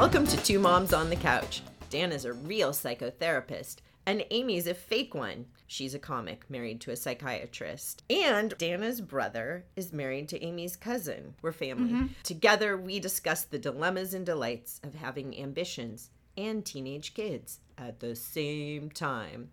Welcome to Two Moms on the Couch. Dan is a real psychotherapist, and Amy's a fake one. She's a comic married to a psychiatrist. And Dana's brother is married to Amy's cousin. We're family. Mm-hmm. Together, we discuss the dilemmas and delights of having ambitions and teenage kids at the same time.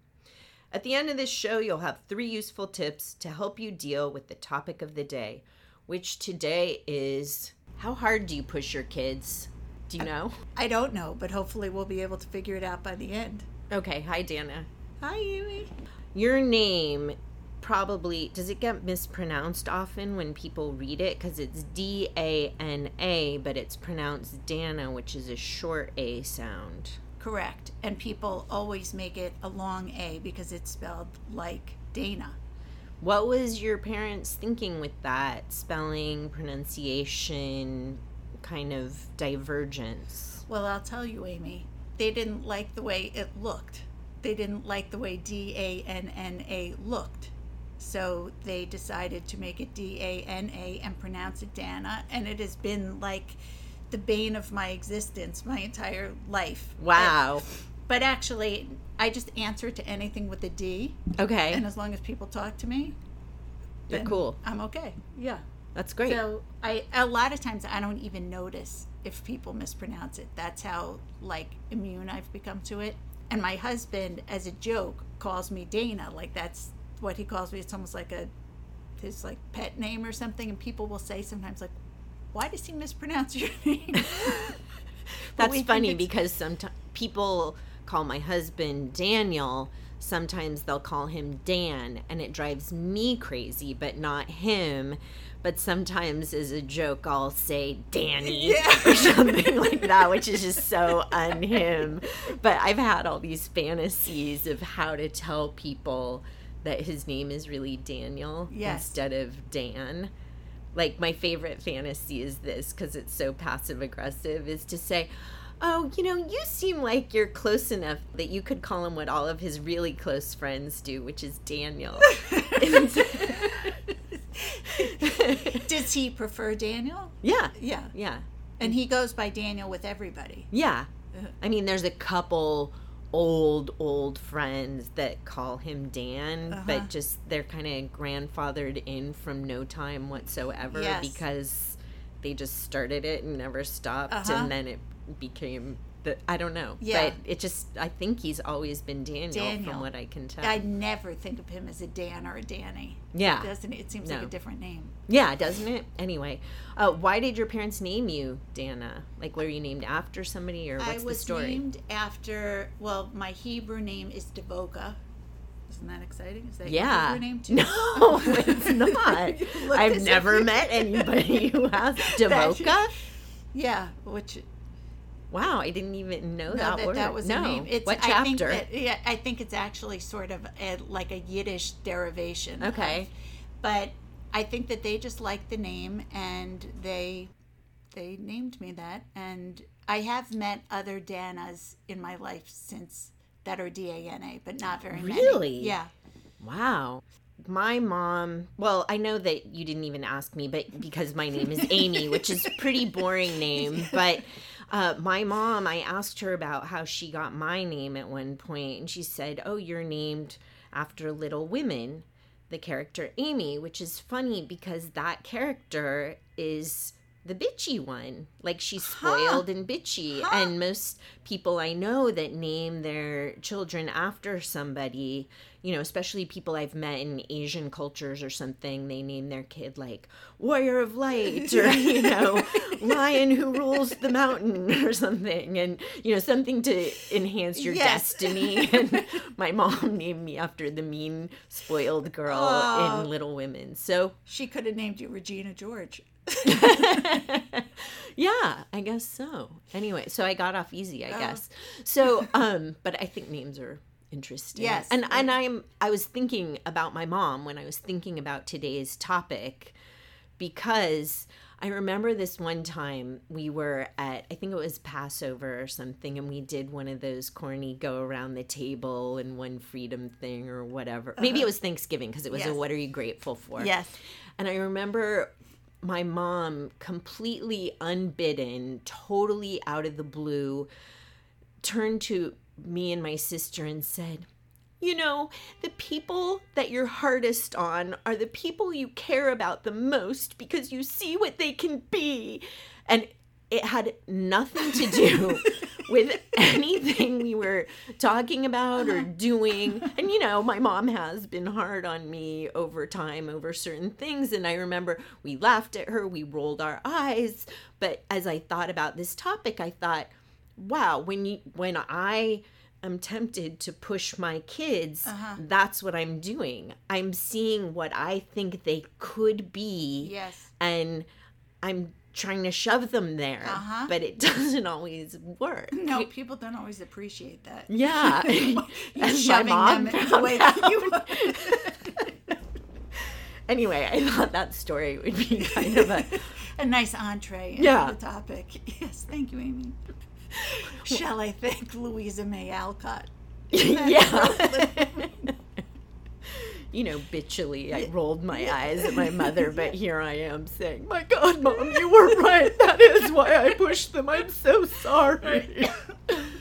At the end of this show, you'll have three useful tips to help you deal with the topic of the day, which today is how hard do you push your kids? Do you know? I don't know, but hopefully we'll be able to figure it out by the end. Okay, hi Dana. Hi, Amy. Your name probably does it get mispronounced often when people read it because it's D A N A, but it's pronounced Dana, which is a short A sound. Correct. And people always make it a long A because it's spelled like Dana. What was your parents thinking with that spelling, pronunciation, kind of divergence? Well, I'll tell you, Amy, they didn't like the way it looked. They didn't like the way D A N N A looked. So they decided to make it D A N A and pronounce it Dana. And it has been like the bane of my existence my entire life. Wow. But actually, I just answer to anything with a D. Okay. And as long as people talk to me, You're cool. I'm okay. Yeah. That's great. So I a lot of times I don't even notice if people mispronounce it. That's how like immune I've become to it. And my husband, as a joke, calls me Dana. Like that's what he calls me. It's almost like a his like pet name or something. And people will say sometimes like, "Why does he mispronounce your name?" That's funny because sometimes people call my husband Daniel. Sometimes they'll call him Dan, and it drives me crazy, but not him. But sometimes, as a joke, I'll say Danny or something like that, which is just so un him. But I've had all these fantasies of how to tell people that his name is really Daniel Yes. instead of Dan like my favorite fantasy is this because it's so passive aggressive is to say oh you know you seem like you're close enough that you could call him what all of his really close friends do which is daniel Does he prefer Daniel? yeah Yeah. yeah And he goes by Daniel with everybody. yeah i mean there's a couple old old friends that call him dan Uh-huh. but just they're kind of grandfathered in from no time whatsoever Yes. because they just started it and never stopped Uh-huh. and then it became the i don't know Yeah. but it just i think he's always been daniel, Daniel. from what i can tell I never think of him as a Dan or a Danny. yeah Doesn't it? It seems like a different name. yeah doesn't it anyway uh, why did your parents name you dana like were you named after somebody or what's I was the story named after, well, my Hebrew name is Devoka. Isn't that exciting? Is that Yeah. your Hebrew name too? No, it's not. I've never met anybody who has Devoka. Yeah, which Wow, I didn't even know no, that, that, word. that was no. a name. It's, what I think chapter? that- yeah, I think it's actually sort of a, like a Yiddish derivation. of- Okay. but I think that they just liked the name and they they named me that. And I have met other Danas in my life since that are D A N A, but not very many. Really? Yeah. Wow. My mom, well, I know that you didn't even ask me, but because my name is Amy, which is a pretty boring name, but uh, my mom, I asked her about how she got my name at one point, and she said, Oh, you're named after Little Women, the character Amy, which is funny because that character is the bitchy one. Like she's spoiled and bitchy. And most people I know that name their children after somebody, you know, especially people I've met in Asian cultures or something, they name their kid like Warrior of Light or, you know, Lion who rules the mountain or something. And, you know, something to enhance your Yes. destiny. And my mom named me after the mean, spoiled girl Oh. in Little Women. So, She could have named you Regina George. yeah, I guess so. Anyway, so I got off easy, Oh. I guess. So, um, but I think names are interesting. Yes. And and I'm I was thinking about my mom when I was thinking about today's topic because I remember this one time we were at I think it was Passover or something and we did one of those corny go around the table and one freedom thing or whatever. Maybe it was Thanksgiving because it was a Uh-huh. What are you grateful for? Yes. And I remember my mom, completely unbidden, totally out of the blue, turned to me and my sister and said, You know, the people that you're hardest on are the people you care about the most because you see what they can be. And it had nothing to do with anything we were talking about or doing. And, you know, my mom has been hard on me over time over certain things. And I remember we laughed at her, we rolled our eyes. But as I thought about this topic, I thought, wow, when you, when I, am tempted to push my kids, uh-huh. that's what I'm doing. I'm seeing what I think they could be. Yes. And I'm trying to shove them there, uh-huh. but it doesn't always work. No, people don't always appreciate that. Yeah, shoving them the way that you. anyway, I thought that story would be kind of a a nice entree into yeah. the topic. Yes, thank you, Amy. Shall I thank Louisa May Alcott? yeah you know, bitchily, I rolled my eyes at my mother, but here I am saying, My God, mom, you were right. That is why I pushed them. I'm so sorry.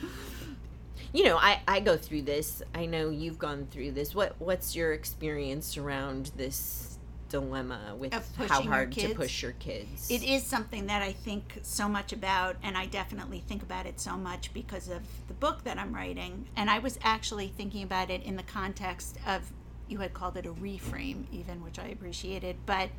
you know, I, I go through this. I know you've gone through this. What what's your experience around this dilemma with how hard to push your kids? It is something that I think so much about, and I definitely think about it so much because of the book that I'm writing. And I was actually thinking about it in the context of you had called it a reframe, even, which I appreciated. But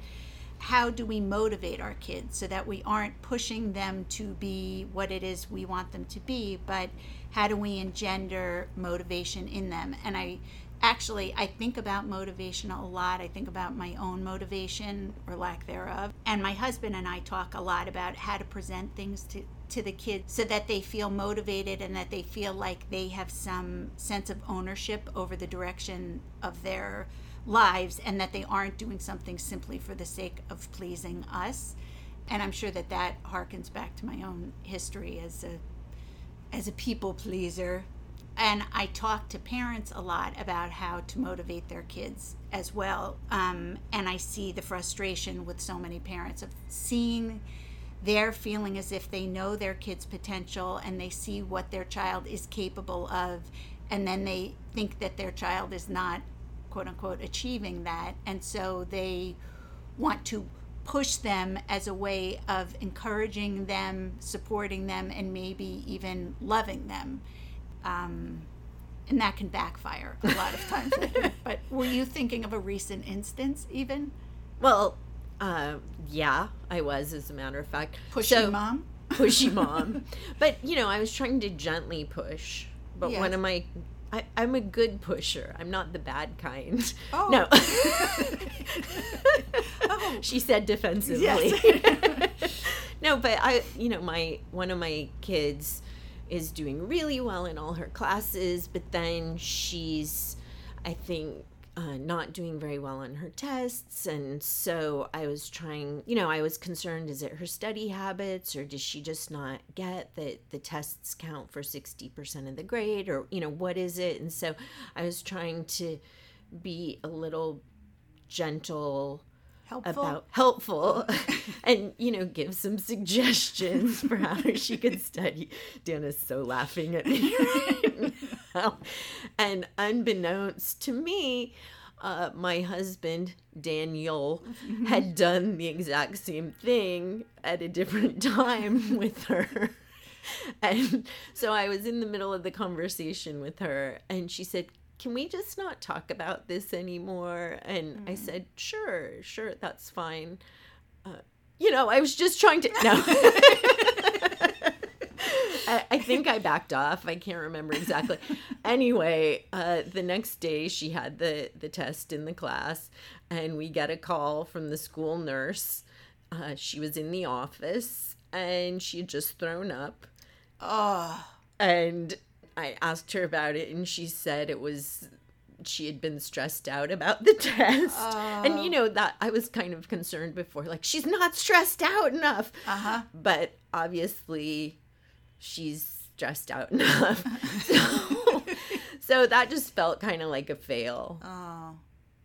how do we motivate our kids so that we aren't pushing them to be what it is we want them to be, but how do we engender motivation in them? And I actually I think about motivation a lot. I think about my own motivation or lack thereof. And my husband and I talk a lot about how to present things to to the kids so that they feel motivated and that they feel like they have some sense of ownership over the direction of their lives and that they aren't doing something simply for the sake of pleasing us. And I'm sure that that harkens back to my own history as a as a people pleaser and I talk to parents a lot about how to motivate their kids as well. Um, and I see the frustration with so many parents of seeing their feeling as if they know their kid's potential and they see what their child is capable of, and then they think that their child is not, quote unquote, achieving that. And so they want to push them as a way of encouraging them, supporting them, and maybe even loving them um, and that can backfire a lot of times. but were you thinking of a recent instance, even? Well, uh, yeah, I was, as a matter of fact. Pushy so, mom. Pushy mom, but you know, I was trying to gently push. But yes. one of my I, am a good pusher. I'm not the bad kind. Oh. No. oh. She said defensively. Yes. no, but I, you know, my one of my kids is doing really well in all her classes, but then she's, I think, uh, not doing very well on her tests. And so I was trying, you know, I was concerned is it her study habits or does she just not get that the tests count for 60% of the grade or, you know, what is it? And so I was trying to be a little gentle helpful. about helpful and you know give some suggestions for how she could study dana's so laughing at me right and unbeknownst to me uh, my husband daniel mm-hmm. had done the exact same thing at a different time with her and so i was in the middle of the conversation with her and she said can we just not talk about this anymore? And mm. I said, sure, sure, that's fine. Uh, you know, I was just trying to, no. I, I, think I backed off. I can't remember exactly. anyway, uh, the next day she had the, the test in the class, and we get a call from the school nurse. Uh, she was in the office, and she had just thrown up. Oh. And I asked her about it, and she said it was she had been stressed out about the test. And you know that I was kind of concerned before like she's not stressed out enough. Uh-huh. But obviously she's stressed out enough. so, so that just felt kind of like a fail. Oh.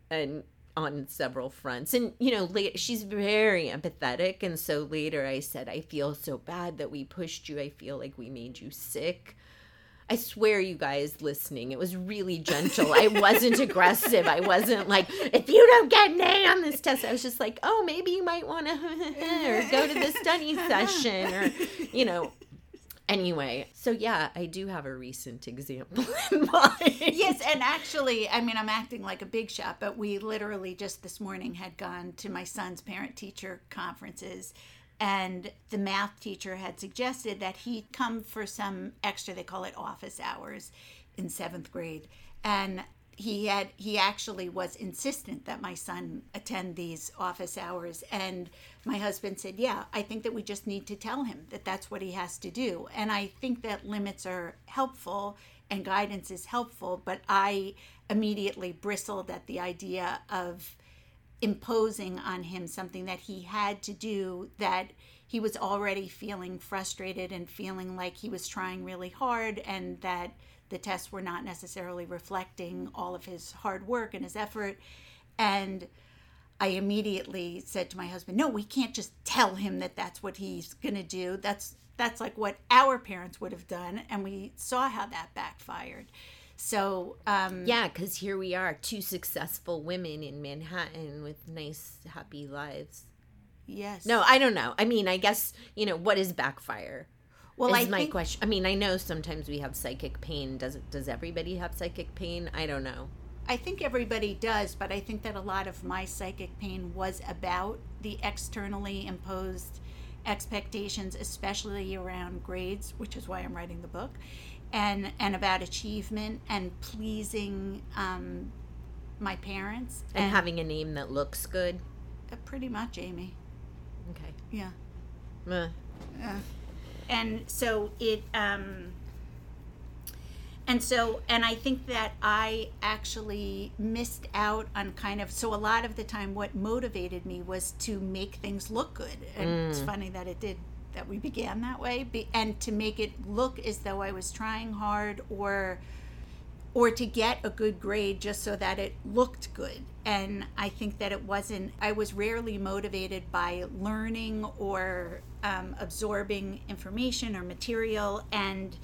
And on several fronts. And, you know, late, she's very empathetic. And so later I said, I feel so bad that we pushed you. I feel like we made you sick. I swear, you guys listening, it was really gentle. I wasn't aggressive. I wasn't like, if you don't get an A on this test, I was just like, oh, maybe you might want to or go to the study session or, you know. Anyway, so yeah, I do have a recent example in mind. yes, and actually, I mean, I'm acting like a big shot, but we literally just this morning had gone to my son's parent teacher conferences and the math teacher had suggested that he come for some extra they call it office hours in seventh grade and he had he actually was insistent that my son attend these office hours. And my husband said yeah i think that we just need to tell him that that's what he has to do. And i think that limits are helpful and guidance is helpful but i immediately bristled at the idea of imposing on him something that he had to do that he was already feeling frustrated and feeling like he was trying really hard and that the tests were not necessarily reflecting all of his hard work and his effort and I immediately said to my husband, "No, we can't just tell him that that's what he's going to do. That's that's like what our parents would have done." And we saw how that backfired. So um, yeah, because here we are, two successful women in Manhattan with nice, happy lives. Yes. No, I don't know. I mean, I guess you know what is backfire. Well, is I my think, question. I mean, I know sometimes we have psychic pain. Does does everybody have psychic pain? I don't know. I think everybody does, but I think that a lot of my psychic pain was about the externally imposed expectations, especially around grades, which is why I'm writing the book, and and about achievement and pleasing um, my parents And, having a name that looks good. uh, pretty much Amy. Okay. Yeah. Uh, and so it um and so and i think that i actually missed out on kind of so a lot of the time what motivated me was to make things look good. And it's funny that it did that we began that way. Be, and to make it look as though i was trying hard or or to get a good grade just so that it looked good. And I think that it wasn't, I was rarely motivated by learning or um, absorbing information or material. And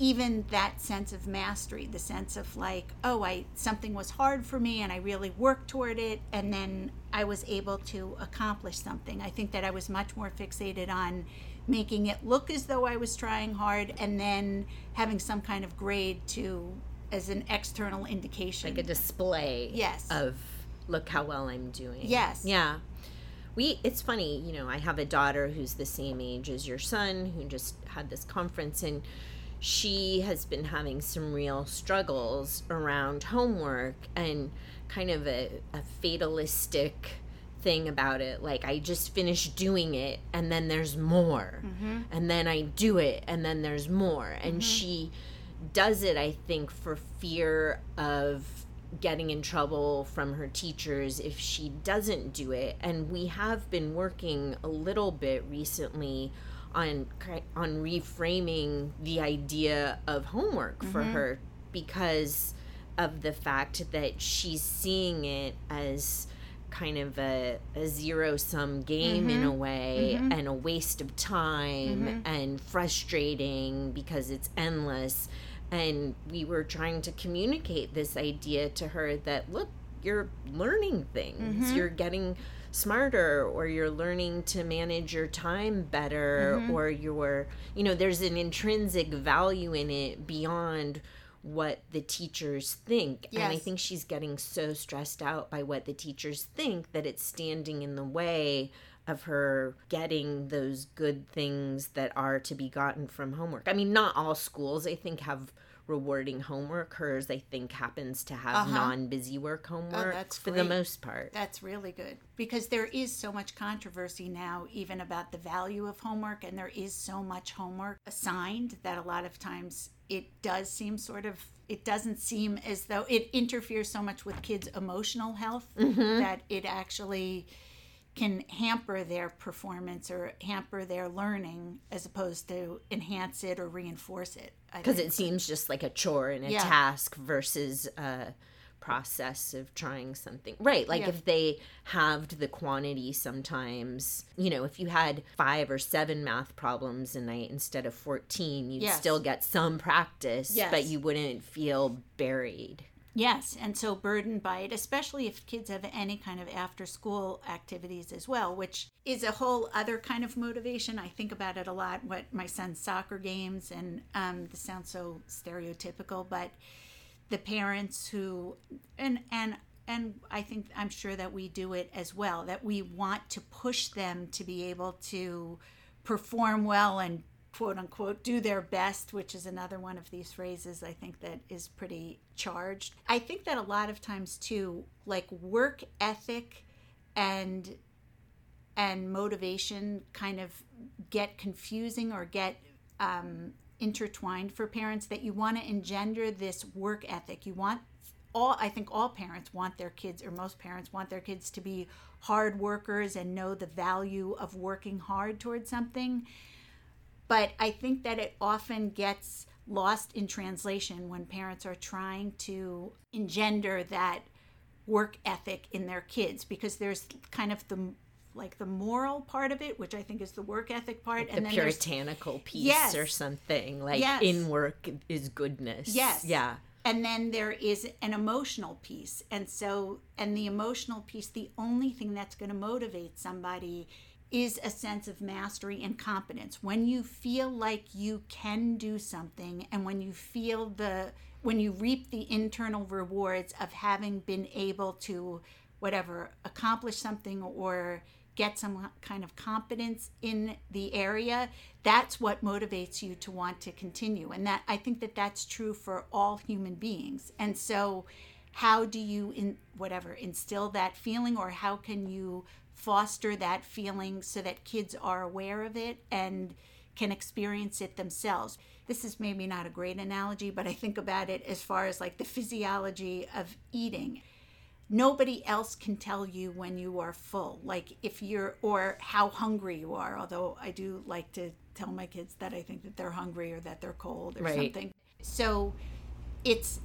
even that sense of mastery, the sense of like, oh, I something was hard for me and I really worked toward it, and then I was able to accomplish something. I think that I was much more fixated on making it look as though I was trying hard, and then having some kind of grade to as an external indication. like a display. Yes. Of look how well I'm doing. Yes. Yeah. We. It's funny. You know, I have a daughter who's the same age as your son, who just had this conference, and she has been having some real struggles around homework and kind of a, a fatalistic thing about it like i just finished doing it and then there's more mm-hmm. and then i do it and then there's more and mm-hmm. she does it i think for fear of getting in trouble from her teachers if she doesn't do it. And we have been working a little bit recently on on reframing the idea of homework for mm-hmm. her because of the fact that she's seeing it as kind of a, a zero sum game in a mm-hmm. way mm-hmm. and a waste of time mm-hmm. and frustrating because it's endless. And we were trying to communicate this idea to her that look you're learning things. You're getting smarter or you're learning to manage your time better or you're you know there's an intrinsic value in it beyond what the teachers think and i think she's getting so stressed out by what the teachers think that it's standing in the way of her getting those good things that are to be gotten from homework. I mean, not all schools, I think, have rewarding homework. Hers, I think, happens to have Uh-huh. non busy work homework that's for the most part. That's really good because there is so much controversy now, even about the value of homework, and there is so much homework assigned that a lot of times it does seem sort of, it doesn't seem as though it interferes so much with kids' emotional health mm-hmm. that it actually can hamper their performance or hamper their learning as opposed to enhance it or reinforce it. Because it seems just like a chore and a Yeah. task versus a process of trying something. Right. Like Yeah. if they halved the quantity sometimes, you know, if you had five or seven math problems a night instead of 14, you'd Yes. still get some practice, but you wouldn't feel buried. Yes, and so burdened by it, especially if kids have any kind of after school activities as well, which is a whole other kind of motivation. I think about it a lot. What my son's soccer games, and um, this sounds so stereotypical, but the parents who, and and and I think I'm sure that we do it as well. That we want to push them to be able to perform well and quote unquote do their best, which is another one of these phrases I think that is pretty charged. I think that a lot of times too, like work ethic and and motivation kind of get confusing or get um, intertwined for parents that you want to engender this work ethic. You want all i think all parents want their kids or most parents want their kids to be hard workers and know the value of working hard towards something. But I think that it often gets lost in translation when parents are trying to engender that work ethic in their kids because there's kind of the like the moral part of it, which I think is the work ethic part, the and then there's puritanical piece Yes. or something like Yes. in work is goodness. Yes. Yeah. and then there is an emotional piece and so and the emotional piece the only thing that's going to motivate somebody is a sense of mastery and competence when you feel like you can do something and when you feel the when you reap the internal rewards of having been able to whatever accomplish something or get some kind of competence in the area that's what motivates you to want to continue. And that i think that that's true for all human beings. And so how do you in whatever instill that feeling or how can you foster that feeling so that kids are aware of it and can experience it themselves? This is maybe not a great analogy but i think about it as far as like the physiology of eating nobody else can tell you when you are full like if you're or how hungry you are although i do like to tell my kids that i think that they're hungry or that they're cold or Right. something so it's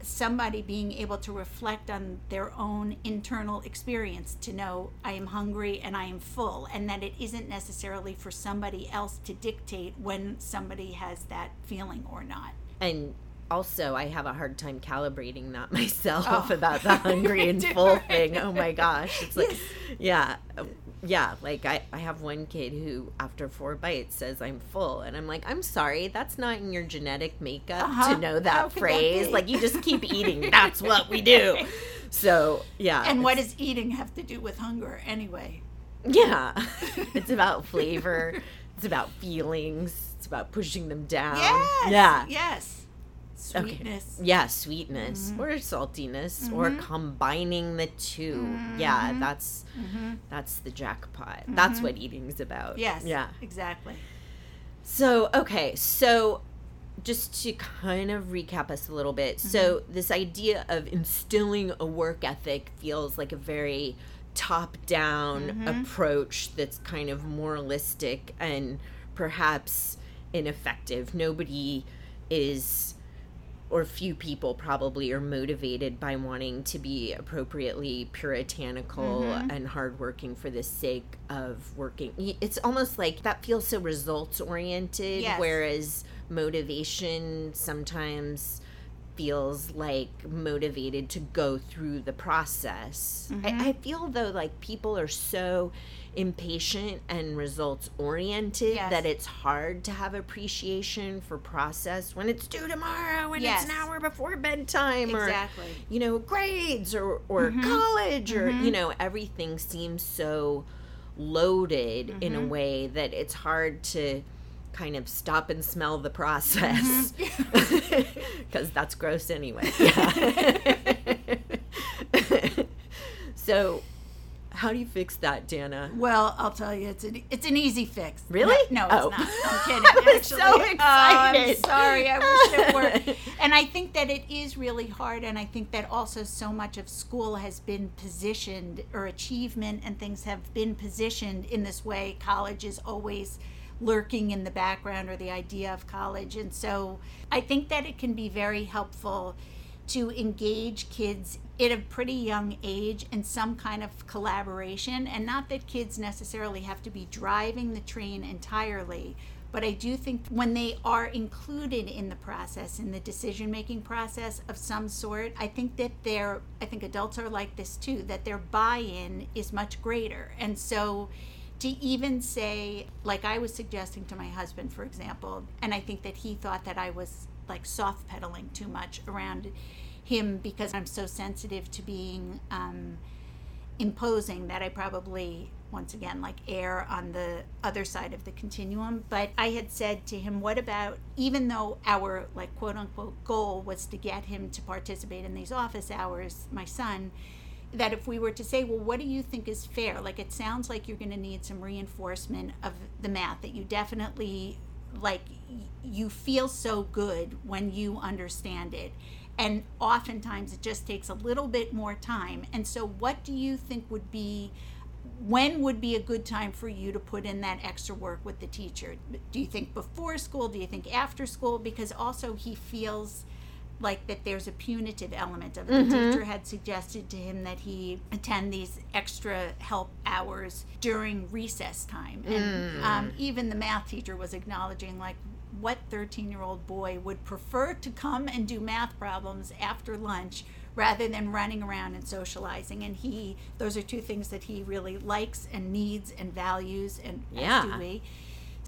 somebody being able to reflect on their own internal experience to know i am hungry and i am full and that it isn't necessarily for somebody else to dictate when somebody has that feeling or not And also, I have a hard time calibrating that myself Oh. about the hungry and full thing. Oh my gosh. It's like, Yes. yeah. Yeah. Like, I, I have one kid who, after four bites, says, I'm full. And I'm like, I'm sorry. That's not in your genetic makeup Uh-huh. to know that could that phrase. like, you just keep eating. That's what we do. So, yeah. and what does eating have to do with hunger anyway Yeah. it's about flavor, it's about feelings, it's about pushing them down. yes Yeah. yes sweetness Yeah, sweetness Mm-hmm. or saltiness or mm-hmm. combining the 2 mm-hmm. Yeah, Mm-hmm. that's that's the jackpot. Mm-hmm. That's what eating's about. yes Yeah. exactly So, okay. So just to kind of recap us a little bit. So, this idea of instilling a work ethic feels like a very top down approach that's kind of moralistic and perhaps ineffective. Nobody is or few people probably are motivated by wanting to be appropriately puritanical mm-hmm. and hardworking for the sake of working. It's almost like that feels so results oriented, Yes. whereas motivation sometimes feels like motivated to go through the process. I, mm-hmm. I feel though like people are so impatient and results oriented Yes. that it's hard to have appreciation for process when it's due tomorrow and Yes. it's an hour before bedtime or you know grades or or mm-hmm. college or mm-hmm. you know everything seems so loaded in a way that it's hard to kind of stop and smell the process mm-hmm. because that's gross anyway yeah. so how do you fix that dana Well, I'll tell you, it's an it's an easy fix. Really? No, no Oh. it's not. I'm kidding. I was actually. so Oh, I'm sorry. I wish it were. And I think that it is really hard. And I think that also so much of school has been positioned, or achievement and things have been positioned in this way. College is always lurking in the background, or the idea of college. And so I think that it can be very helpful to engage kids at a pretty young age in some kind of collaboration. And not that kids necessarily have to be driving the train entirely, but I do think when they are included in the process, in the decision making process of some sort, I think that their, I think adults are like this too, that their buy in is much greater. And so to even say, like I was suggesting to my husband, for example, and I think that he thought that I was like soft pedaling too much around him because I'm so sensitive to being um, imposing that I probably once again like err on the other side of the continuum. But i had said to him what about even though our like quote unquote goal was to get him to participate in these office hours my son that if we were to say well what do you think is fair? Like it sounds like you're going to need some reinforcement of the math that you definitely like you feel so good when you understand it. And oftentimes it just takes a little bit more time. And so what do you think would be when would be a good time for you to put in that extra work with the teacher? Do you think before school? Do you think after school? Because also he feels like that there's a punitive element of it. Mm-hmm. The teacher had suggested to him that he attend these extra help hours during recess time. And mm. um, even the math teacher was acknowledging, like, what 13 year old boy would prefer to come and do math problems after lunch rather than running around and socializing and he those are two things that he really likes and needs and values and yeah. as do we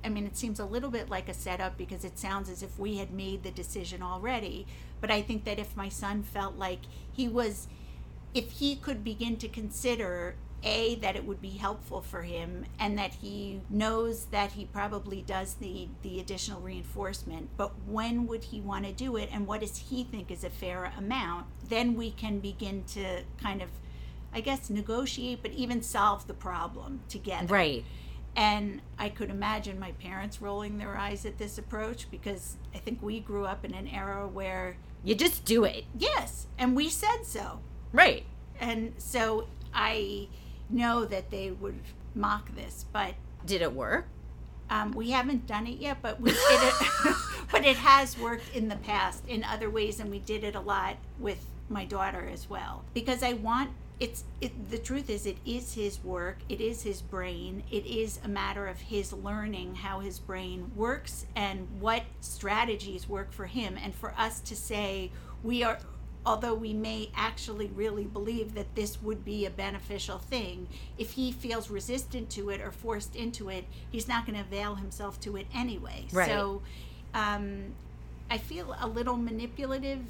I mean, it seems a little bit like a setup because it sounds as if we had made the decision already. But I think that if my son felt like he was, if he could begin to consider a that it would be helpful for him and that he knows that he probably does need the additional reinforcement but when would he want to do it and what does he think is a fair amount then we can begin to kind of i guess negotiate but even solve the problem together. Right. And I could imagine my parents rolling their eyes at this approach because I think we grew up in an era where you just do it. Yes, and we said so. Right. And so I know that they would mock this, but did it work? Um, we haven't done it yet, but we did it. but it has worked in the past in other ways, and we did it a lot with my daughter as well because I want it's it, the truth is it is his work it is his brain it is a matter of his learning how his brain works and what strategies work for him and for us to say we are although we may actually really believe that this would be a beneficial thing if he feels resistant to it or forced into it he's not going to avail himself to it anyway right. so um, i feel a little manipulative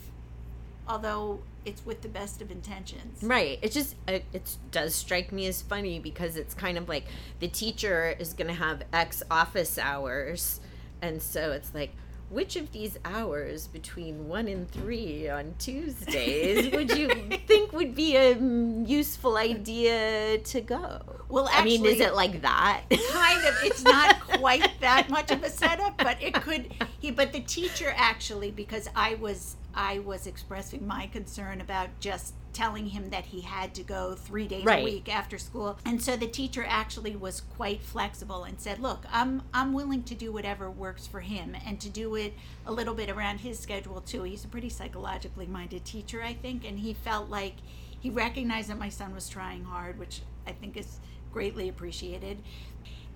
although it's with the best of intentions. Right. It just it, it does strike me as funny because it's kind of like the teacher is going to have X office hours, and so it's like. Which of these hours between one and three on Tuesdays would you think would be a useful idea to go? Well, actually, I mean, is it like that? Kind of. It's not quite that much of a setup, but it could. He, but the teacher actually, because I was I was expressing my concern about just telling him that he had to go three days right. a week after school. And so the teacher actually was quite flexible and said, Look, I'm I'm willing to do whatever works for him and to do it a little bit around his schedule too. He's a pretty psychologically minded teacher, I think, and he felt like he recognized that my son was trying hard, which I think is greatly appreciated.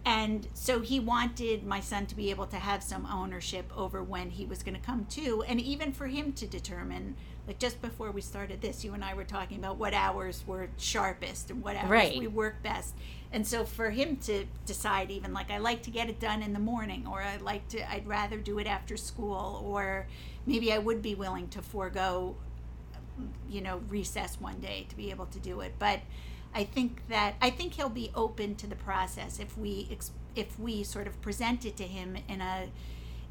And so he wanted my son to be able to have some ownership over when he was going to come to, and even for him to determine, like just before we started this, you and I were talking about what hours were sharpest and what hours right. we work best. And so for him to decide, even like I like to get it done in the morning, or I like to, I'd rather do it after school, or maybe I would be willing to forego, you know, recess one day to be able to do it. But I think that I think he'll be open to the process if we if we sort of present it to him in a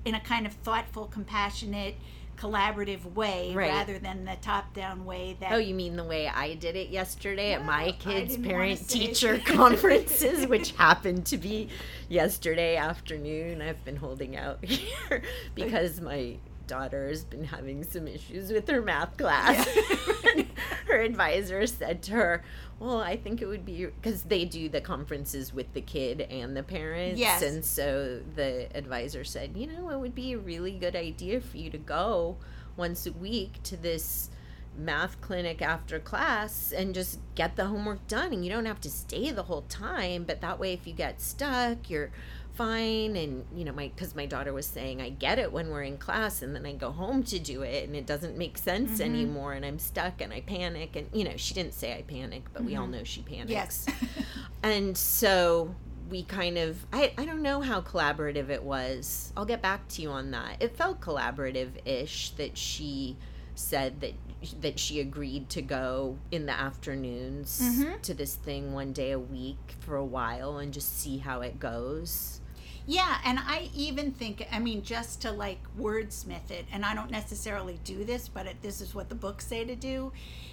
in a kind of thoughtful, compassionate, collaborative way right. rather than the top-down way that Oh, you mean the way I did it yesterday at my kids' parent teacher conferences which happened to be yesterday afternoon. I've been holding out here because my daughter has been having some issues with her math class. Yeah. her advisor said to her, Well, I think it would be because they do the conferences with the kid and the parents. Yes. And so the advisor said, You know, it would be a really good idea for you to go once a week to this math clinic after class and just get the homework done and you don't have to stay the whole time but that way if you get stuck you're fine and you know my because my daughter was saying i get it when we're in class and then i go home to do it and it doesn't make sense Mm-hmm. anymore and i'm stuck and i panic and you know she didn't say i panic but we all know she panics Yes. and so we kind of I, I don't know how collaborative it was i'll get back to you on that it felt collaborative-ish that she said that that she agreed to go in the afternoons Mhm. to this thing one day a week for a while and just see how it goes Yeah, and I even think, I mean, just to like wordsmith it, and I don't necessarily do this, but it, this is what the books say to do,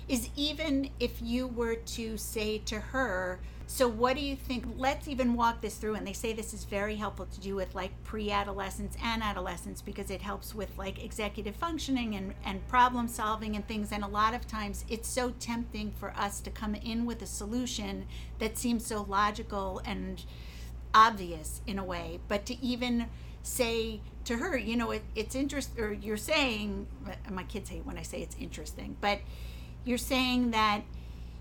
is even if you were to say to her, so what do you think? Let's even walk this through. And they say this is very helpful to do with like pre adolescence and adolescence because it helps with like executive functioning and, and problem solving and things. And a lot of times it's so tempting for us to come in with a solution that seems so logical and obvious in a way, but to even say to her, you know, it, it's interest, or you're saying, my kids hate when I say it's interesting, but you're saying that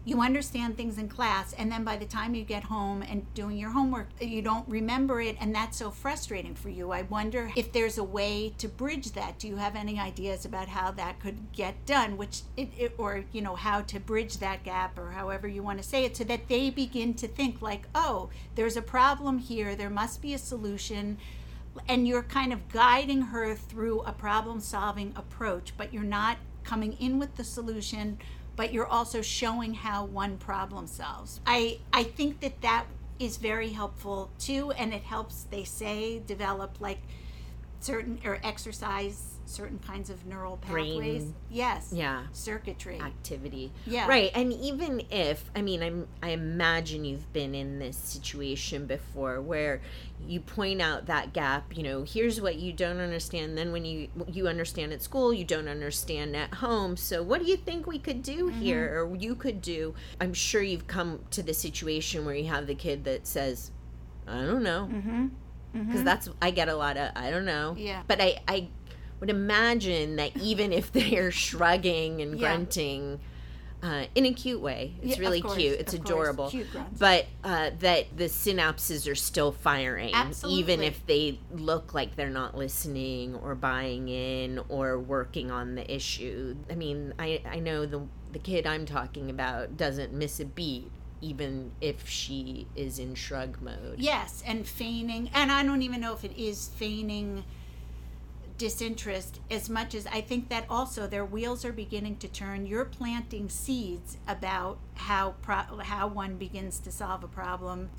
you understand things in class, and then by the time you get home and doing your homework, you don't remember it, and that's so frustrating for you. I wonder if there's a way to bridge that. Do you have any ideas about how that could get done? Which, it, it, or you know, how to bridge that gap, or however you want to say it, so that they begin to think like, oh, there's a problem here. There must be a solution and you're kind of guiding her through a problem solving approach, but you're not coming in with the solution, but you're also showing how one problem solves. I, I think that that is very helpful too, and it helps, they say, develop like certain or exercise certain kinds of neural pathways. Brain. Yes. yeah Circuitry. activity Yeah. right and even if i mean i'm i imagine you've been in this situation before where you point out that gap you know here's what you don't understand then when you you understand at school you don't understand at home so what do you think we could do Mm-hmm. here or you could do i'm sure you've come to the situation where you have the kid that says i don't know Mm-hmm. because that's I get a lot of I don't know. Yeah. But I I would imagine that even if they're shrugging and Yeah. grunting, uh, in a cute way, it's Yeah, really course, cute. It's adorable. Cute. But uh, that the synapses are still firing, even if they look like they're not listening or buying in or working on the issue. I mean, I I know the the kid I'm talking about doesn't miss a beat. Even if she is in shrug mode. Yes, and feigning, and I don't even know if it is feigning disinterest as much as I think that also their wheels are beginning to turn. You're planting seeds about how pro- how one begins to solve a problem.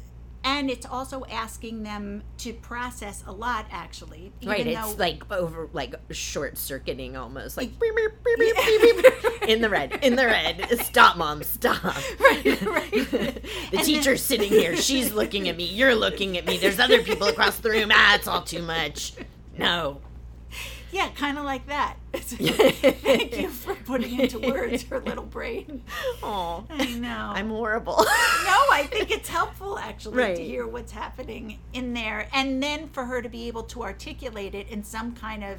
And it's also asking them to process a lot, actually. Right, it's like over like short circuiting almost like beep, beep, beep, in the red, in the red. Stop, mom, stop. Right, right. the And teacher's then- sitting here. She's looking at me. You're looking at me. There's other people across the room. Ah, it's all too much. No. Yeah, kind of like that. Thank you for putting into words her little brain. Oh, I know. I'm horrible. no, I think it's helpful actually Right. to hear what's happening in there and then for her to be able to articulate it in some kind of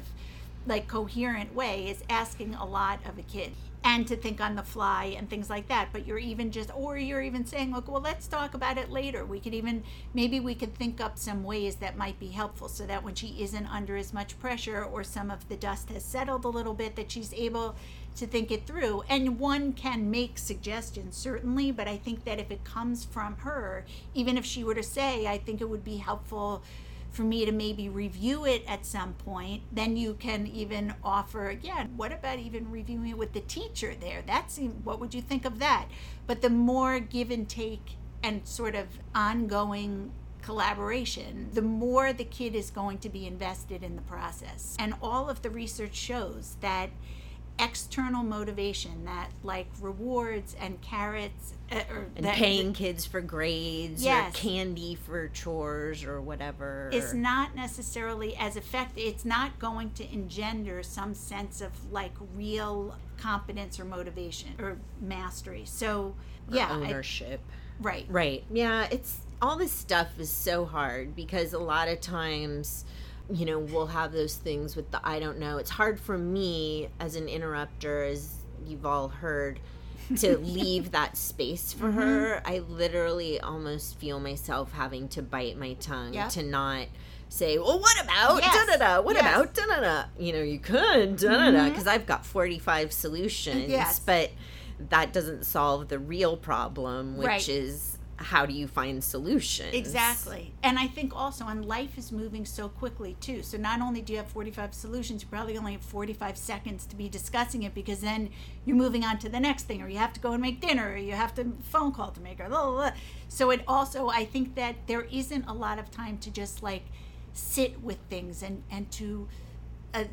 like coherent way is asking a lot of a kid and to think on the fly and things like that. But you're even just or you're even saying look well let's talk about it later. We could even maybe we could think up some ways that might be helpful so that when she isn't under as much pressure or some of the dust has settled a little bit that she's able to think it through. And one can make suggestions certainly but i think that if it comes from her even if she were to say i think it would be helpful for me to maybe review it at some point, then you can even offer again, what about even reviewing it with the teacher there? That seemed, what would you think of that? But the more give and take and sort of ongoing collaboration, the more the kid is going to be invested in the process. And all of the research shows that external motivation that like rewards and carrots uh, or and that- paying kids for grades Yes. or candy for chores or whatever. is not necessarily as effective. It's not going to engender some sense of like real competence or motivation or mastery. So, or yeah, I- ownership. right. Right. Yeah, it's all this stuff is so hard because a lot of times, you know, we'll have those things with the I don't know. It's hard for me as an interrupter as you've all heard to leave that space for Mm-hmm. her. I literally almost feel myself having to bite my tongue Yep. to not say, "Well, what about Yes. da da da? What Yes. Mm-hmm. about da da da?" You know, you could da da da because I've got forty five solutions, Yes. but that doesn't solve the real problem, which Right. is how do you find solutions? Exactly. And I think also, and life is moving so quickly too. So not only do you have 45 solutions, you probably only have 45 seconds to be discussing it because then you're moving on to the next thing, or you have to go and make dinner, or you have to phone call to make, or blah, blah, blah. So it also, I think that there isn't a lot of time to just like sit with things and, and to uh,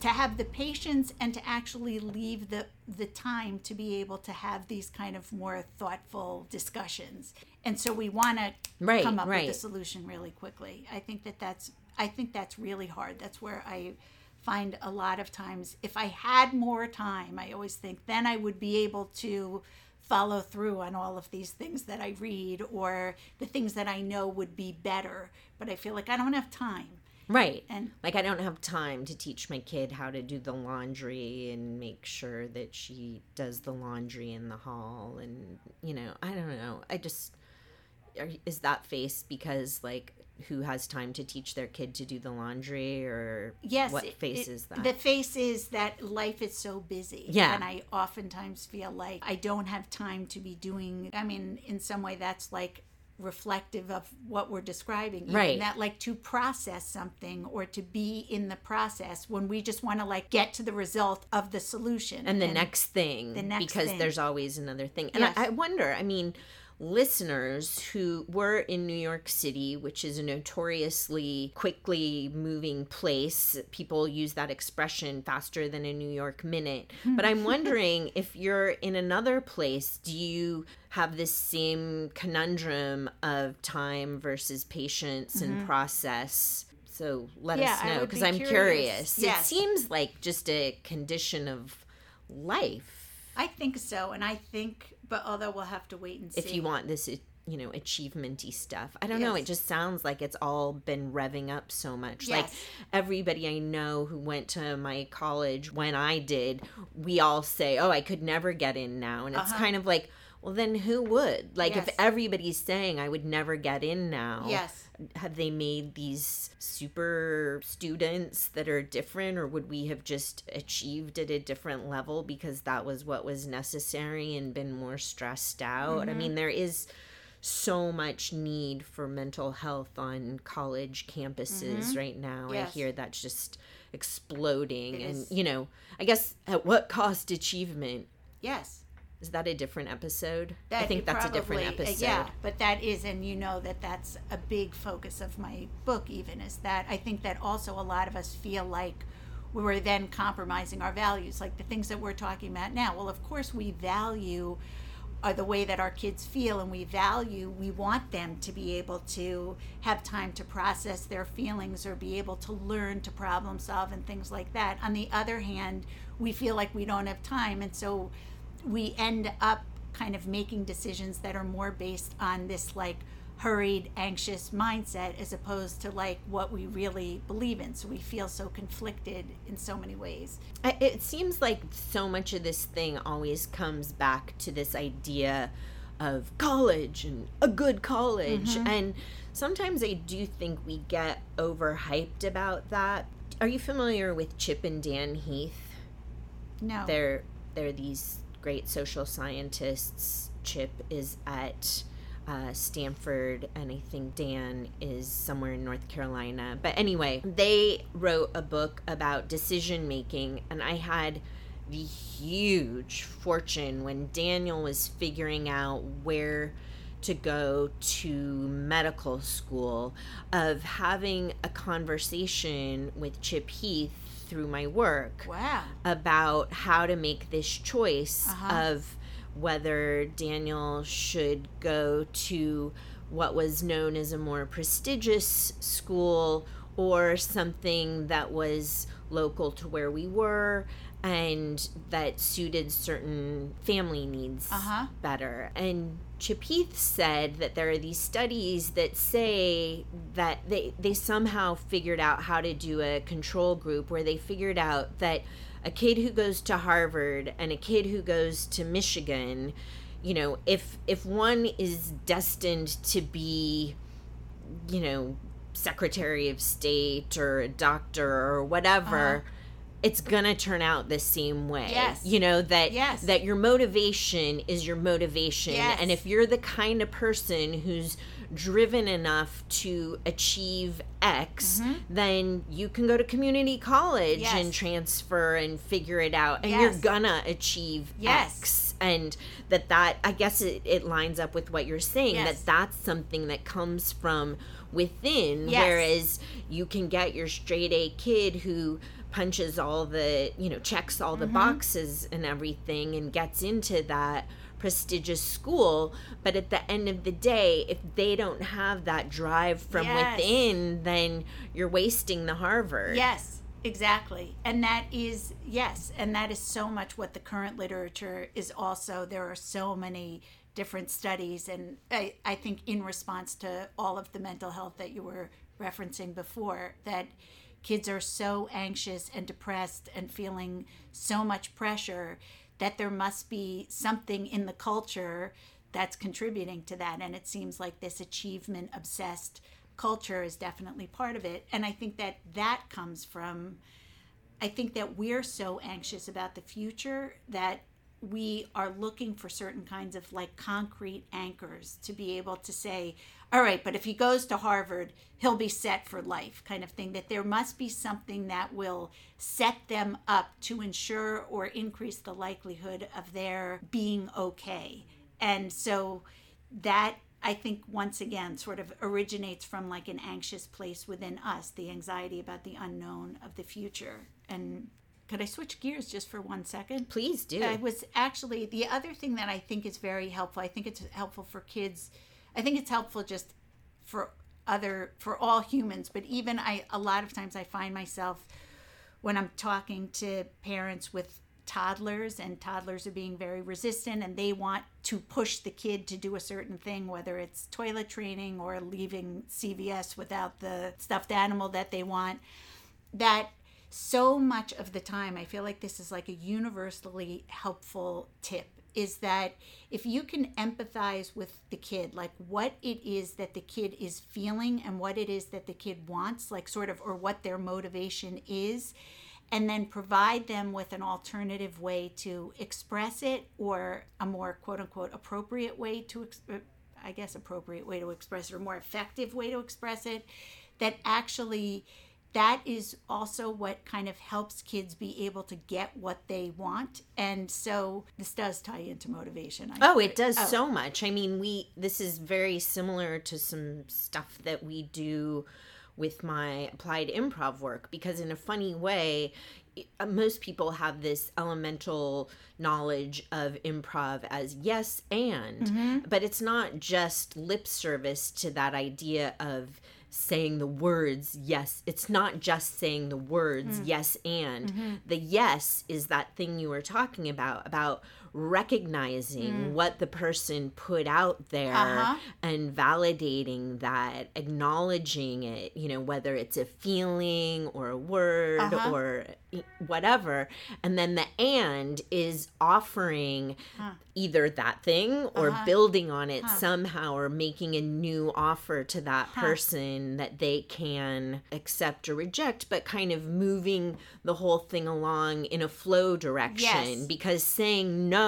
to have the patience and to actually leave the the time to be able to have these kind of more thoughtful discussions. And so we want to Right, come up right. with a solution really quickly. I think that that's i think that's really hard. That's where i find a lot of times if i had more time i always think then i would be able to follow through on all of these things that i read or the things that i know would be better. But i feel like i don't have time Right. And- like I don't have time to teach my kid how to do the laundry and make sure that she does the laundry in the hall and you know, I don't know. I just are, is that face because like who has time to teach their kid to do the laundry or Yes. what face it- is that? The face is that life is so busy. Yeah. And I oftentimes feel like I don't have time to be doing, I mean, in some way that's like reflective of what we're describing. even Right. That like to process something or to be in the process when we just want to like get to the result of the solution. and the next thing the next because thing. there's always another thing and Yes. I, I wonder i mean listeners who were in new york city which is a notoriously quickly moving place people use that expression faster than a new york minute but i'm wondering if you're in another place do you have this same conundrum of time versus patience and process so let Mm-hmm. Yeah, us know because be i'm curious. curious it seems like just a condition of life I think so. And I think, but although we'll have to wait and see. if you want this you know achievementy stuff i don't know it just sounds like it's all been revving up so much Yes. like everybody i know who went to my college when i did we all say oh i could never get in now and it's Uh-huh. kind of like well then who would like if everybody's saying i would never get in now Yes. Have they made these super students that are different or would we have just achieved at a different level because that was what was necessary and been more stressed out Mm-hmm. i mean there is so much need for mental health on college campuses right now i Mm-hmm. Hear that's just exploding It and is. you know i guess at what cost achievement Yes. Is that a different episode i think that's a different uh, episode yeah, but that is, and you know that that's a big focus of my book. Even is that I think that also a lot of us feel like we were then compromising our values, like the things that we're talking about now. Well, of course, we value are the way that our kids feel and we value we want them to be able to have time to process their feelings or be able to learn to problem solve and things like that on the other hand we feel like we don't have time and so we end up kind of making decisions that are more based on this like hurried anxious mindset as opposed to like what we really believe in. So we feel so conflicted in so many ways. It seems like so much of this thing always comes back to this idea of college and a good college. Mm-hmm. And sometimes i do think we get overhyped about that. Are you familiar with chip and dan heath? No. They're they're these great social scientists. Chip is at uh, Stanford, and I think Dan is somewhere in North Carolina. But anyway, they wrote a book about decision making, and I had the huge fortune when Daniel was figuring out where to go to medical school of having a conversation with Chip Heath through my work wow about how to make this choice Uh-huh. of whether Daniel should go to what was known as a more prestigious school or something that was local to where we were and that suited certain family needs Uh-huh. better. And Chip Heath said that there are these studies that say that they, they somehow figured out how to do a control group where they figured out that a kid who goes to Harvard and a kid who goes to Michigan, you know, if if one is destined to be, you know, Secretary of State or a doctor or whatever, Uh-huh. It's gonna turn out the same way. Yes. You know, that Yes. that your motivation is your motivation. Yes. And if you're the kind of person who's driven enough to achieve X, then you can go to community college Mm-hmm. Yes. and transfer and figure it out and Yes. you're gonna achieve Yes. X and that that I guess it, it lines up with what you're saying that that's something that comes from within whereas you can get your straight A kid who punches all the you know checks all Mm-hmm. the boxes and everything and gets into that prestigious school but at the end of the day if they don't have that drive from Yes. within then you're wasting the harvard Yes, exactly. And that is, yes, and that is so much what the current literature is also. There are so many different studies, and I, I think in response to all of the mental health that you were referencing before, that kids are so anxious and depressed and feeling so much pressure that there must be something in the culture that's contributing to that. And it seems like this achievement obsessed culture is definitely part of it. And I think that that comes from, I think that we're so anxious about the future that we are looking for certain kinds of like concrete anchors to be able to say, all right, but if he goes to Harvard, he'll be set for life, kind of thing. That there must be something that will set them up to ensure or increase the likelihood of their being okay. And so that I think once again sort of originates from like an anxious place within us, the anxiety about the unknown of the future. And could I switch gears just for one second? please do I was actually the other thing that I think is very helpful. I think it's helpful for kids. I think it's helpful just for other for all humans, but even I a lot of times I find myself when I'm talking to parents with toddlers and toddlers are being very resistant and they want to push the kid to do a certain thing whether it's toilet training or leaving CVS without the stuffed animal that they want that so much of the time i feel like this is like a universally helpful tip is that if you can empathize with the kid like what it is that the kid is feeling and what it is that the kid wants like sort of or what their motivation is and then provide them with an alternative way to express it or a more quote unquote appropriate way to uh, i guess appropriate way to express it or more effective way to express it that actually that is also what kind of helps kids be able to get what they want and so this does tie into motivation I Oh, it does Oh. so much. I mean, we this is very similar to some stuff that we do with my applied improv work because in a funny way uh, most people have this elemental knowledge of improv as yes and but it's not just lip service to that idea of saying the words yes. It's not just saying the words mm. yes and. Mm-hmm. The yes is that thing you were talking about about recognizing what the person put out there Uh-huh. and validating that acknowledging it you know whether it's a feeling or a word Uh-huh. or whatever and then the and is offering either that thing or Uh-huh. building on it somehow or making a new offer to that person that they can accept or reject but kind of moving the whole thing along in a flow direction Yes. because saying no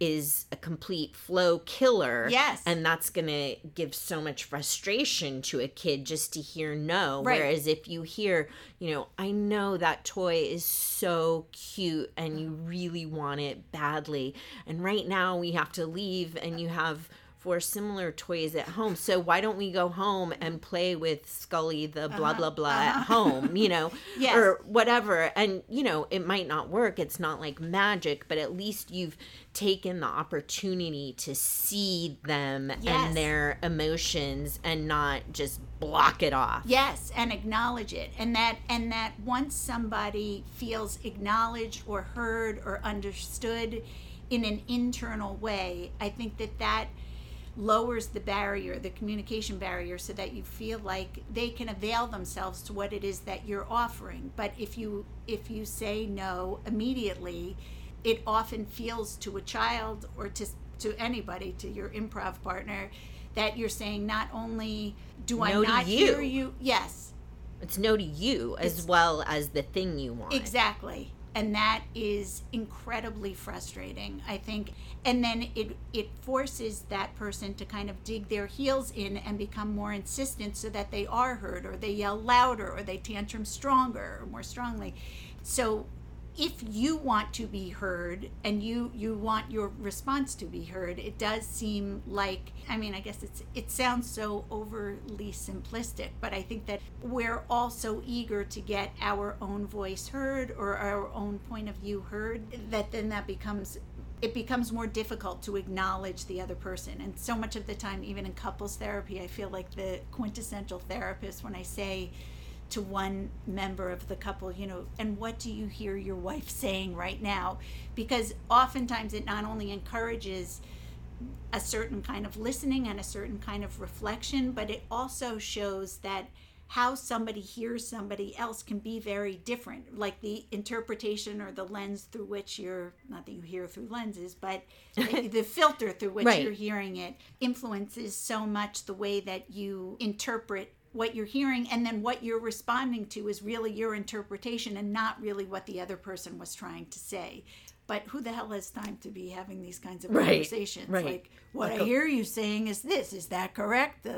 is a complete flow killer. Yes. And that's going to give so much frustration to a kid just to hear no. Right. Whereas if you hear, you know, I know that toy is so cute and you really want it badly. And right now we have to leave and you have for similar toys at home. So why don't we go home and play with Scully the blah uh-huh. blah blah at uh-huh. home, you know, Yes. or whatever. And you know, it might not work. It's not like magic, but at least you've taken the opportunity to see them Yes. and their emotions and not just block it off. Yes, and acknowledge it. And that and that once somebody feels acknowledged or heard or understood in an internal way, I think that that lowers the barrier, the communication barrier so that you feel like they can avail themselves to what it is that you're offering. But if you if you say no immediately, it often feels to a child or to to anybody, to your improv partner, that you're saying not only do I No to not you. hear you, yes, It's no to you as well as the thing you want. Exactly. And that is incredibly frustrating, I think. And then it it forces that person to kind of dig their heels in and become more insistent so that they are heard or they yell louder or they tantrum stronger or more strongly. So if you want to be heard and you you want your response to be heard it does seem like i mean i guess it's it sounds so overly simplistic but i think that we're all so eager to get our own voice heard or our own point of view heard that then that becomes it becomes more difficult to acknowledge the other person. And so much of the time even in couples therapy i feel like the quintessential therapist when i say to one member of the couple, you know, and what do you hear your wife saying right now? Because oftentimes it not only encourages a certain kind of listening and a certain kind of reflection, but it also shows that how somebody hears somebody else can be very different. Like the interpretation or the lens through which you're, not that you hear through lenses, but the, filter through which Right. you're hearing it influences so much the way that you interpret what you're hearing and then what you're responding to is really your interpretation and not really what the other person was trying to say but who the hell has time to be having these kinds of Right, conversations right. like what Like i a- hear you saying is this is that correct uh,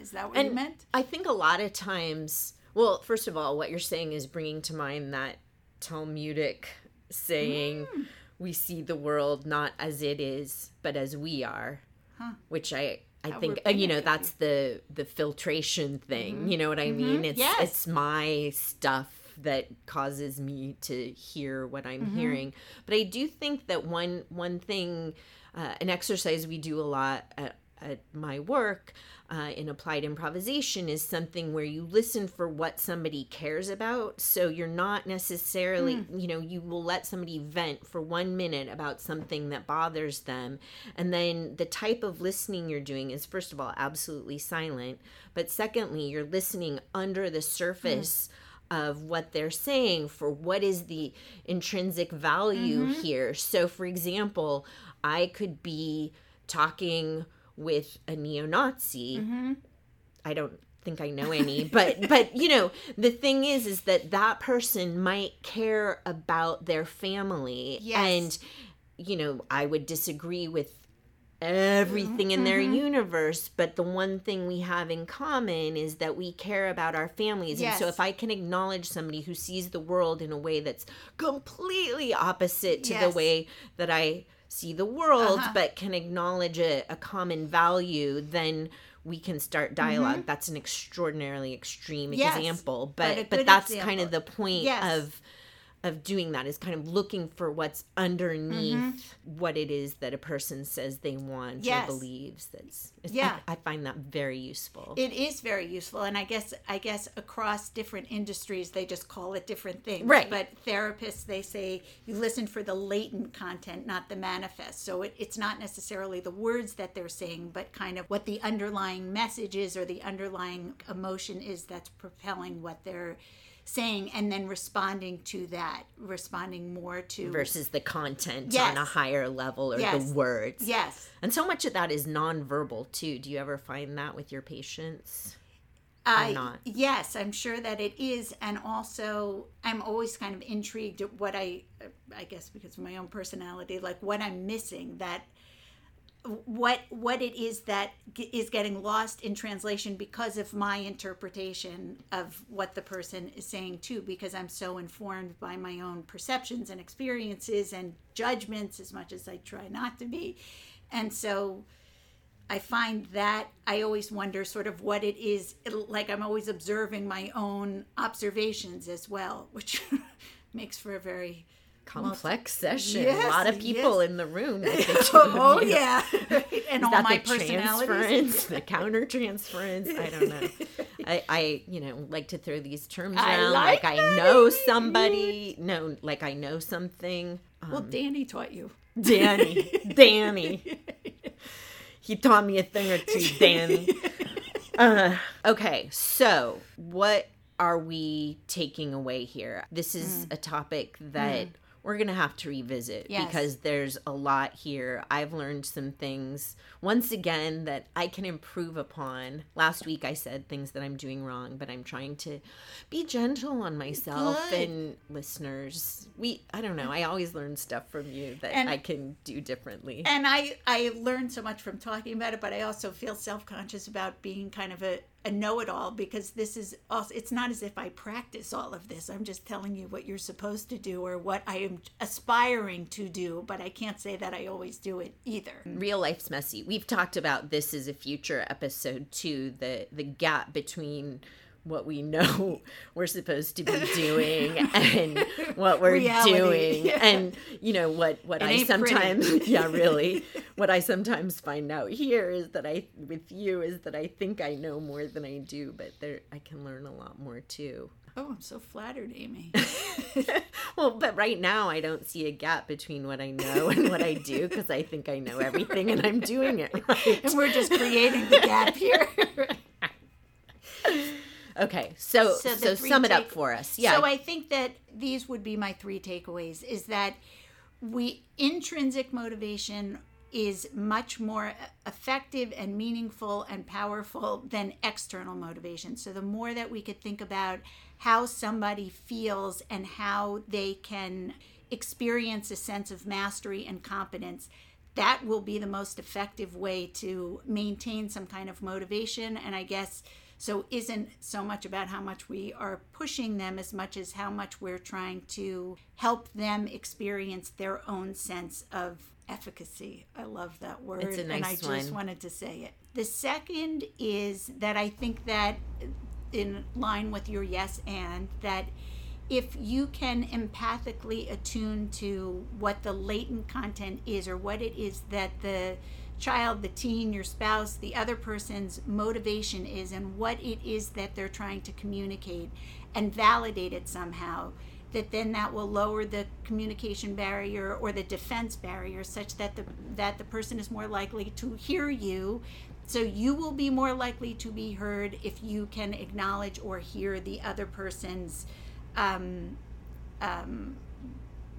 is that what you meant I think a lot of times, well, first of all, what you're saying is bringing to mind that Talmudic saying, Mm. "We see the world not as it is, but as we are," Huh. which I. I think uh, you know that's the the filtration thing. You know what I mean? It's Yes. it's my stuff that causes me to hear what I'm hearing. But I do think that one one thing, uh, an exercise we do a lot at, at my work uh, in applied improvisation is something where you listen for what somebody cares about. So you're not necessarily, hmm. you know, you will let somebody vent for one minute about something that bothers them. And then the type of listening you're doing is, first of all, absolutely silent. But secondly, you're listening under the surface hmm. of what they're saying for what is the intrinsic value mm-hmm. here. So, for example, I could be talking with a neo-Nazi. I don't think I know any, but but you know, the thing is is that that person might care about their family Yes. and you know, I would disagree with everything in their Mm-hmm. universe, but the one thing we have in common is that we care about our families. And so if I can acknowledge somebody who sees the world in a way that's completely opposite to Yes. the way that I see the world, Uh-huh. but can acknowledge a, a common value, then we can start dialog That's an extraordinarily extreme Mm-hmm. Yes, example, but but but, that's kind of the point Yes. of of doing that is kind of looking for what's underneath what it is that a person says they want Mm-hmm. Yes. or believes. That's Yeah. I, I find that very useful. it is very useful and i guess i guess across different industries they just call it different things Right. but therapists they say you listen for the latent content not the manifest so it, it's not necessarily the words that they're saying but kind of what the underlying message is or the underlying emotion is that's propelling what they're saying and then responding to that responding more to versus the content Yes. on a higher level or Yes. the words. yes And so much of that is nonverbal too. Do you ever find that with your patients? I, not? Yes, I'm sure that it is, and also I'm always kind of intrigued at what I, I guess because of my own personality, like what I'm missing that what what it is that g- is getting lost in translation because of my interpretation of what the person is saying too because i'm so informed by my own perceptions and experiences and judgments as much as i try not to be and so I find that I always wonder sort of what it is. Like I'm always observing my own observations as well, which makes for a very complex session. Yes, a lot of people yes. in the room. oh you. yeah, and all my personalities. transference, the counter transference? I don't know. I, I, you know, like to throw these terms I around. like Like, I know somebody. No, like I know something. Um, Well, Danny taught you. Danny, Danny. He taught me a thing or two, Danny. Uh, okay, so what are we taking away here? This is a topic that we're going to have to revisit Yes. because there's a lot here. I've learned some things once again that I can improve upon. Last week I said things that I'm doing wrong, but I'm trying to be gentle on myself Good. and listeners. We I don't know. I always learn stuff from you that And- I can do differently. And I I learned so much from talking about it, but I also feel self conscious about being kind of a, a know it all because this is also it's not as if I practice all of this. I'm just telling you what you're supposed to do or what I am aspiring to do, but I can't say that I always do it either. real life's messy. We've talked about this as a future episode too, the the gap between what we know we're supposed to be doing and what we're Reality. doing and you know what what It I sometimes yeah really what I sometimes find out here is that I with you is that I think I know more than I do but there I can learn a lot more too. Oh, I'm so flattered, Amy. well, but right now I don't see a gap between what I know and what I do because I think I know everything and I'm doing it right. and we're just creating the gap here. Okay, so So so, sum it up for us. Yeah, So I think that these would be my three takeaways is that we intrinsic motivation is much more effective and meaningful and powerful than external motivation. So the more that we could think about how somebody feels and how they can experience a sense of mastery and competence, that will be the most effective way to maintain some kind of motivation and I guess so isn't so much about how much we are pushing them as much as how much we're trying to help them experience their own sense of efficacy. I love that word It's a and I nice just wanted to say it. The second is that I think that in line with your yes and that if you can empathically attune to what the latent content is or what it is that the child, the teen, your spouse, the other person's motivation is and what it is that they're trying to communicate and validate it somehow that then that will lower the communication barrier or the defense barrier such that the that the person is more likely to hear you. So you will be more likely to be heard if you can acknowledge or hear the other person's um, um,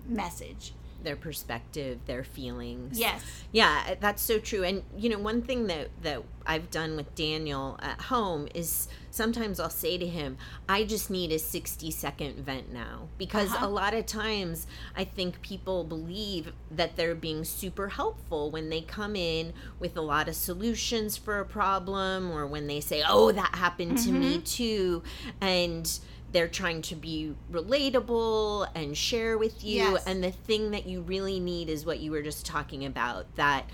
message their perspective, their feelings. yes Yeah, that's so true. And you know, one thing that that I've done with Daniel at home is sometimes I'll say to him, "I just need a 60 second vent now." Because Uh-huh. a lot of times I think people believe that they're being super helpful when they come in with a lot of solutions for a problem or when they say, "Oh, that happened to me too." And they're trying to be relatable and share with you Yes. and the thing that you really need is what you were just talking about that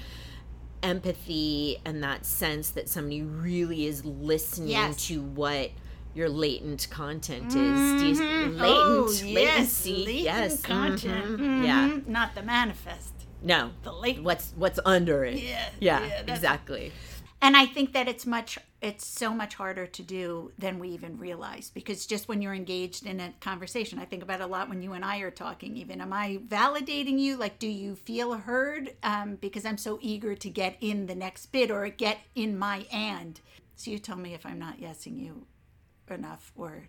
empathy and that sense that somebody really is listening Yes. to what your latent content is. Do you, latent oh, latency. yes, latent yes. content mhm, Yeah. Mhm. not the manifest No. the latent What's what's under it. Yeah, Yeah. yeah, exactly. And i think that it's much it's so much harder to do than we even realize because just when you're engaged in a conversation i think about a lot when you and i are talking even am i validating you? Like do you feel heard? Um, because i'm so eager to get in the next bit or get in my and. So you tell me if i'm not yesing you enough or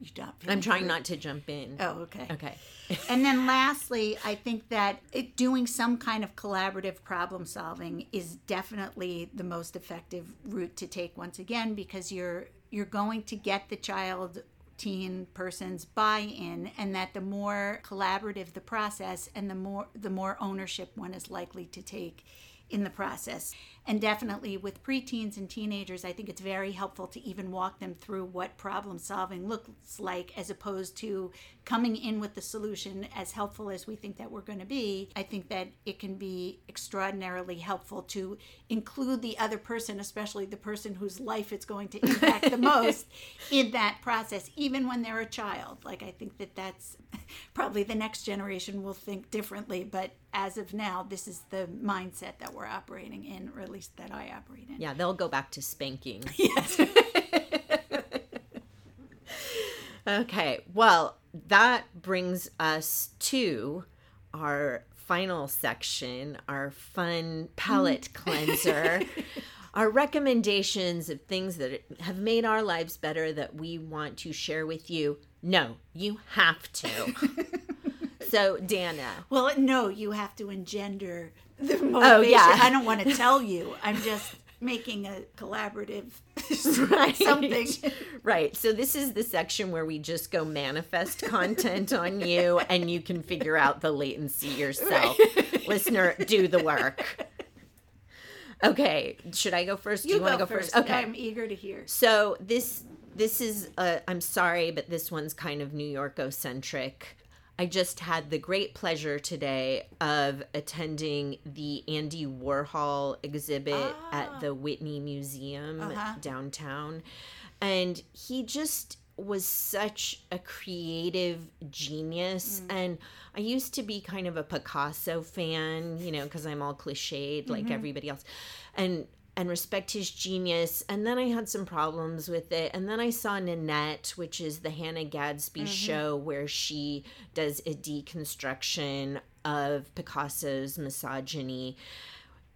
you don't I'm trying not to jump in. oh okay Okay. and then lastly, I think that it, doing some kind of collaborative problem solving is definitely the most effective route to take once again because you're you're going to get the child teen person's buy-in and that the more collaborative the process and the more the more ownership one is likely to take in the process. And definitely with preteens and teenagers, I think it's very helpful to even walk them through what problem solving looks like as opposed to coming in with the solution as helpful as we think that we're going to be. I think that it can be extraordinarily helpful to include the other person, especially the person whose life it's going to impact the most, in that process, even when they're a child. Like, I think that that's probably the next generation will think differently, but as of now, this is the mindset that we're operating in, at least that I operate in. Yeah, they'll go back to spanking. Yes. Okay, well, that brings us to our final section, our fun palate mm. cleanser. Our recommendations of things that have made our lives better that we want to share with you. No, you have to. so, Dana. Well, no, you have to engender the motivation. Oh, yeah. I don't want to tell you. I'm just making a collaborative Right. something. Right. So this is the section where we just go manifest content on you and you can figure out the latency yourself. Listener, do the work. Okay, should I go first? Do you, want to go first? Okay. I'm eager to hear. So this this is I'm sorry, but this one's kind of New York centric. I just had the great pleasure today of attending the Andy Warhol exhibit at the ah. Whitney Museum Uh-huh. downtown. And he just was such a creative genius. Mm. And I used to be kind of a Picasso fan, you know, because I'm all cliched like mm-hmm. everybody else. And and respect his genius. And then I had some problems with it. And then I saw Nanette, which is the Hannah Gadsby mm-hmm. show where she does a deconstruction of Picasso's misogyny.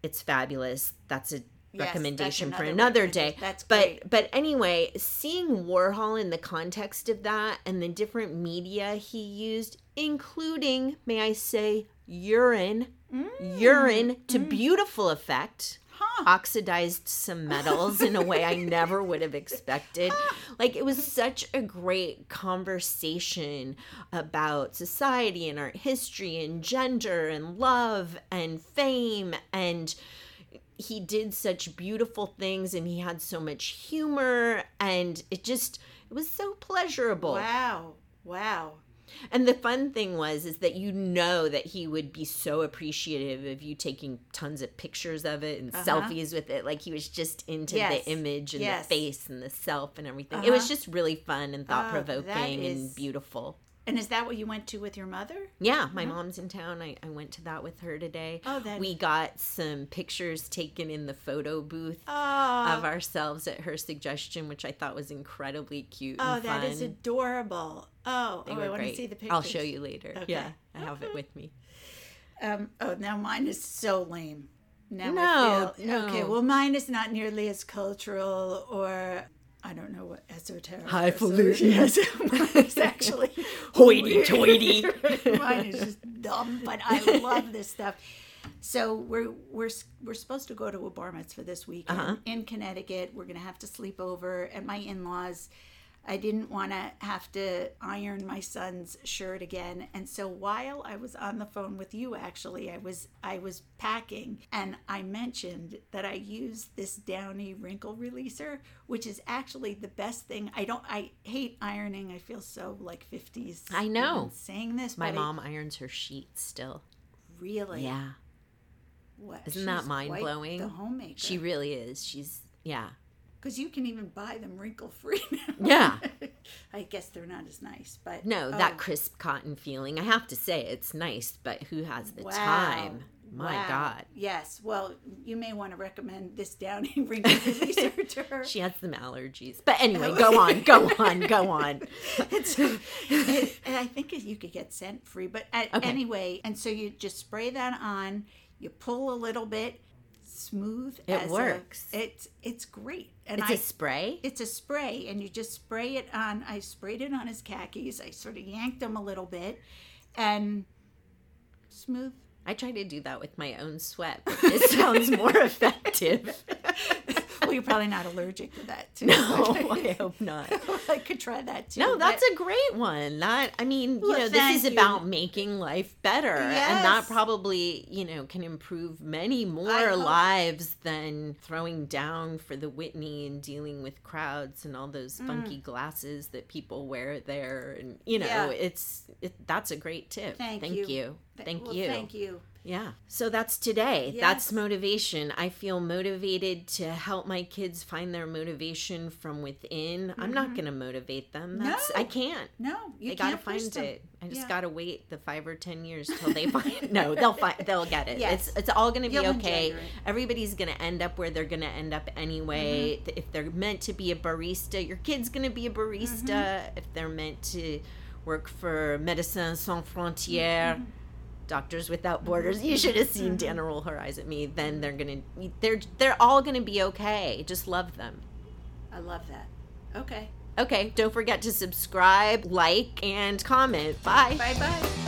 It's fabulous. That's a Yes, recommendation for another another day. That's but great. but anyway, seeing Warhol in the context of that and the different media he used, including, may I say, urine, mm. urine to mm. beautiful effect. Oxidized some metals in a way I never would have expected. Like, it was such a great conversation about society and art history and gender and love and fame and he did such beautiful things and he had so much humor and it just it was so pleasurable Wow. Wow. And the fun thing was is that you know that he would be so appreciative of you taking tons of pictures of it and selfies with it like he was just into Uh-huh. Yes. the image and Yes. the face and the self and everything it was Uh-huh. just really fun and thought provoking is- and beautiful And is that what you went to with your mother? yeah, my mom's in town. I, I went to that with her today. Oh, that- we got some pictures taken in the photo booth Oh, of ourselves at her suggestion, which I thought was incredibly cute. oh, that is adorable. Oh, They oh were I want great. to see the pictures. I'll show you later. Okay. Yeah, I have it with me. Um, oh, now mine is so lame. Now No, feel, no. Okay, well, mine is not nearly as cultural or I don't know what esoteric. Highfalutin. Yes, mine is actually Hoity-toity. mine is just dumb, but I love this stuff. So we're we're we're supposed to go to a bar mitzvah this weekend Uh-huh. in Connecticut. We're gonna have to sleep over at my in-laws. I didn't want to have to iron my son's shirt again, and so while I was on the phone with you, actually, I was I was packing, and I mentioned that I used this Downy wrinkle releaser, which is actually the best thing. I don't I hate ironing. I feel so like fifties. I know. saying this. My but I mom irons her sheets still. really Yeah, what, Isn't that she's quite mind-blowing? The homemaker. she really is. She's yeah. Because you can even buy them wrinkle free now. Yeah. I guess they're not as nice, but No, oh, that um, crisp cotton feeling. I have to say it's nice, but who has the wow. time? My Wow. God. Yes. Well, you may want to recommend this Downy wrinkle releaser to her. She has some allergies. But anyway, go on, go on, go on. It's- it- and I think you could get scent free, but a- Okay. anyway, and so you just spray that on. You pull a little bit, smooth. It as a- works. it's it's great, and It's I a spray. it's a spray and you just spray it on i sprayed it on his khakis i sort of yanked them a little bit and smooth I try to do that with my own sweat. but This sounds more effective. Well, you're probably not allergic to that, too. No, I hope not. I could try that too. No, but- that's a great one. That I mean, you Well, know, this is you. about making life better, and that probably, you know, can improve many more lives than throwing down for the Whitney and dealing with crowds and all those funky glasses that people wear there, and you know, Mm. Yeah. it's it, that's a great tip. Thank thank you. you, Th- thank well, you. Thank you. Yeah. So that's today. That's motivation. I feel motivated to help my kids find their motivation from within. I'm not going to motivate them. That's Mm-hmm. No. I can't. No, you they got to find them. it. I just Yeah. got to wait the 5 or 10 years till they find No, they'll find they'll get it. Yes. It's it's all going to be You'll okay. Everybody's going to end up where they're going to end up anyway. Mm-hmm. If they're meant to be a barista, your kid's going to be a barista. Mm-hmm. If they're meant to work for Médecins Sans Frontières, Mm-hmm. Doctors Without Borders. You should have seen mm-hmm. Dana roll her eyes at me. Then they're gonna, they're they're all gonna be okay. Just love them. I love that. Okay. Okay, don't forget to subscribe, like, and comment. Bye. Bye bye.